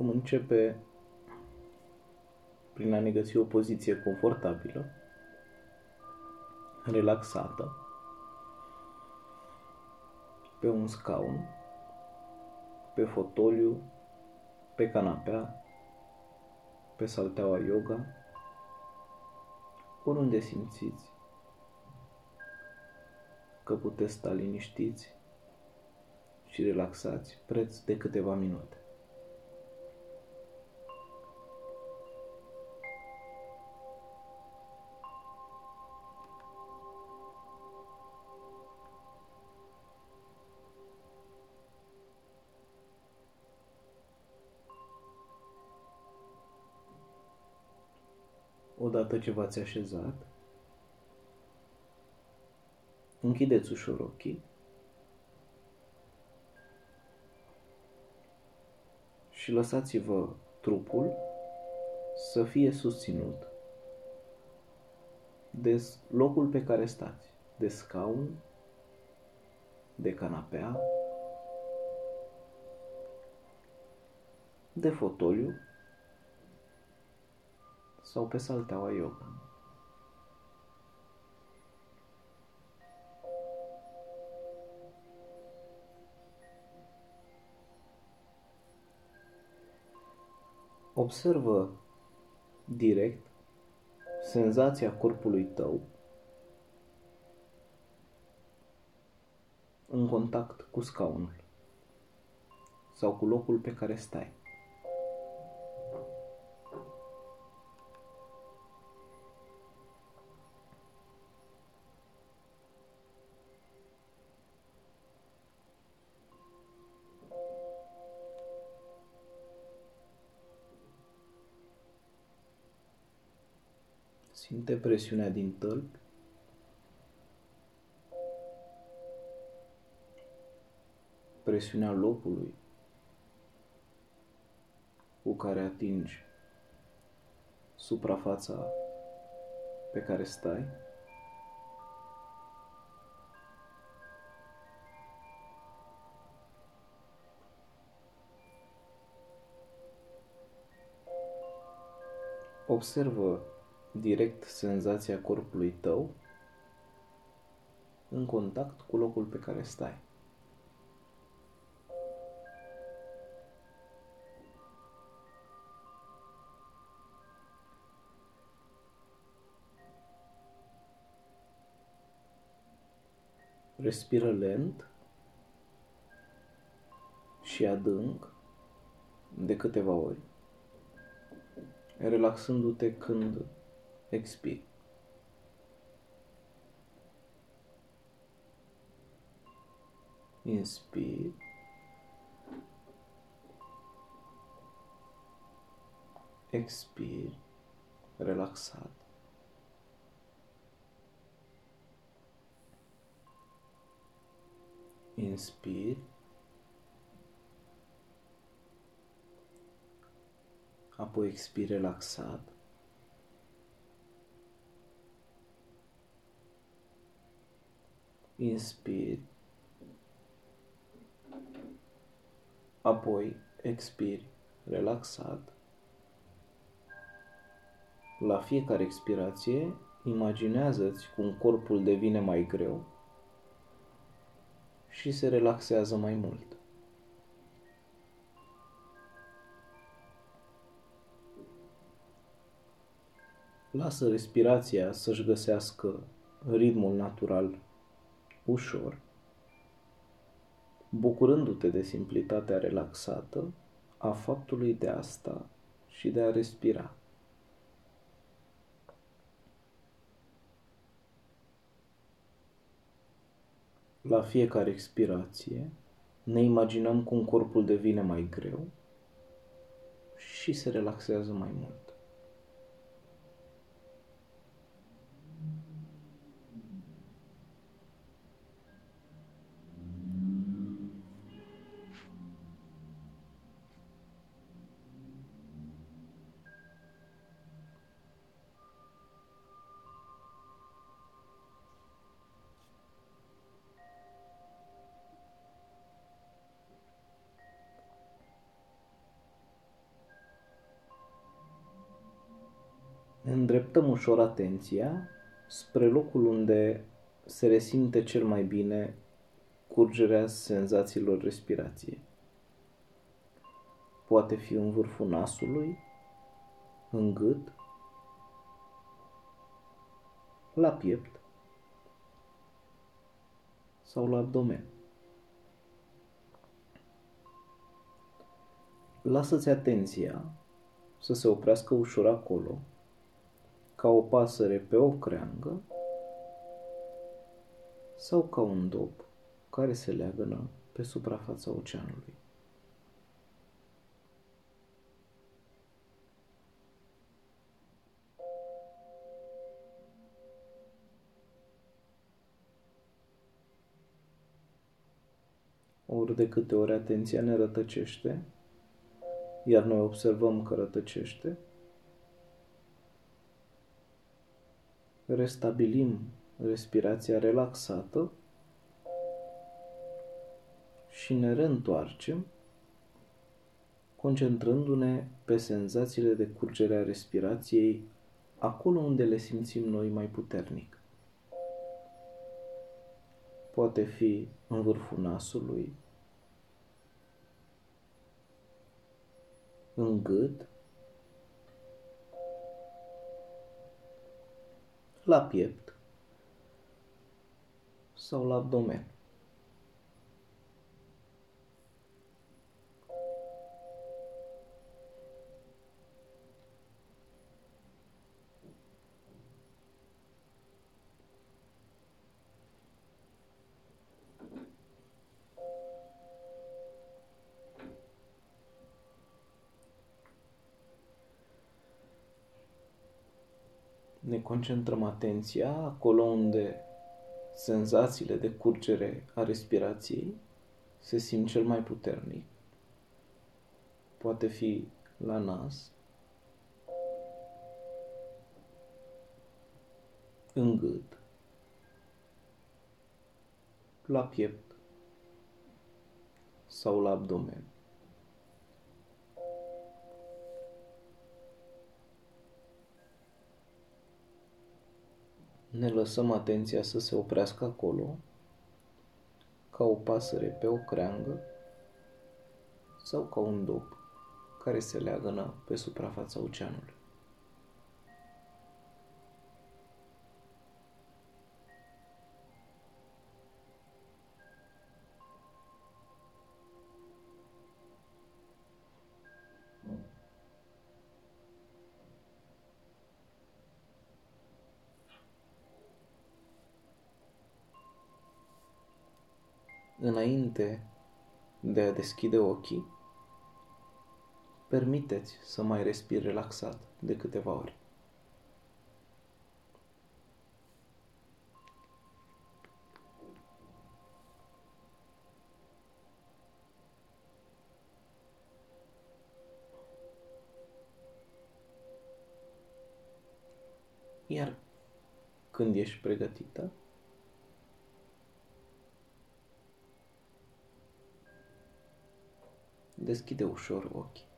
Vom începe prin a ne găsi o poziție confortabilă, relaxată, pe un scaun, pe fotoliu, pe canapea, pe salteaua yoga, oriunde simțiți că puteți sta liniștiți și relaxați preț de câteva minute. Odată ce v-ați așezat, închideți ușor ochii și lăsați-vă trupul să fie susținut de locul pe care stați, de scaun, de canapea, de fotoliu sau pe salteaua yoga. Observă direct senzația corpului tău în contact cu scaunul sau cu locul pe care stai. Simte presiunea din tălpi. Presiunea locului cu care atingi suprafața pe care stai. Observă direct senzația corpului tău în contact cu locul pe care stai. Respiră lent și adânc de câteva ori, relaxându-te când expire. Inspire. Expire. Relaxat. Inspire. Apoi expire relaxat. Inspiri, apoi expiri relaxat. La fiecare expirație, imaginează-ți cum corpul devine mai greu și se relaxează mai mult. Lasă respirația să-și găsească ritmul natural ușor, bucurându-te de simplitatea relaxată a faptului de asta și de a respira. La fiecare expirație ne imaginăm cum corpul devine mai greu și se relaxează mai mult. Îndreptăm ușor atenția spre locul unde se resimte cel mai bine curgerea senzațiilor respirației. Poate fi în vârful nasului, în gât, la piept sau la abdomen. Lasă-ți atenția să se oprească ușor acolo, ca o pasăre pe o creangă sau ca un dop care se leagănă pe suprafața oceanului. Ori de câte ori atenția ne rătăcește, iar noi observăm că rătăcește, restabilim respirația relaxată și ne reîntoarcem concentrându-ne pe senzațiile de curgere a respirației acolo unde le simțim noi mai puternic. Poate fi în vârful nasului, în gât, la piept sau la abdomen. Ne concentrăm atenția acolo unde senzațiile de curgere a respirației se simt cel mai puternic. Poate fi la nas, în gât, la piept sau la abdomen. Ne lăsăm atenția să se oprească acolo, ca o pasăre pe o creangă sau ca un dop care se leagănă pe suprafața oceanului. Înainte de a deschide ochii, permiteți să mai respiri relaxat de câteva ori. Iar când ești pregătită, deschide ușor ochii.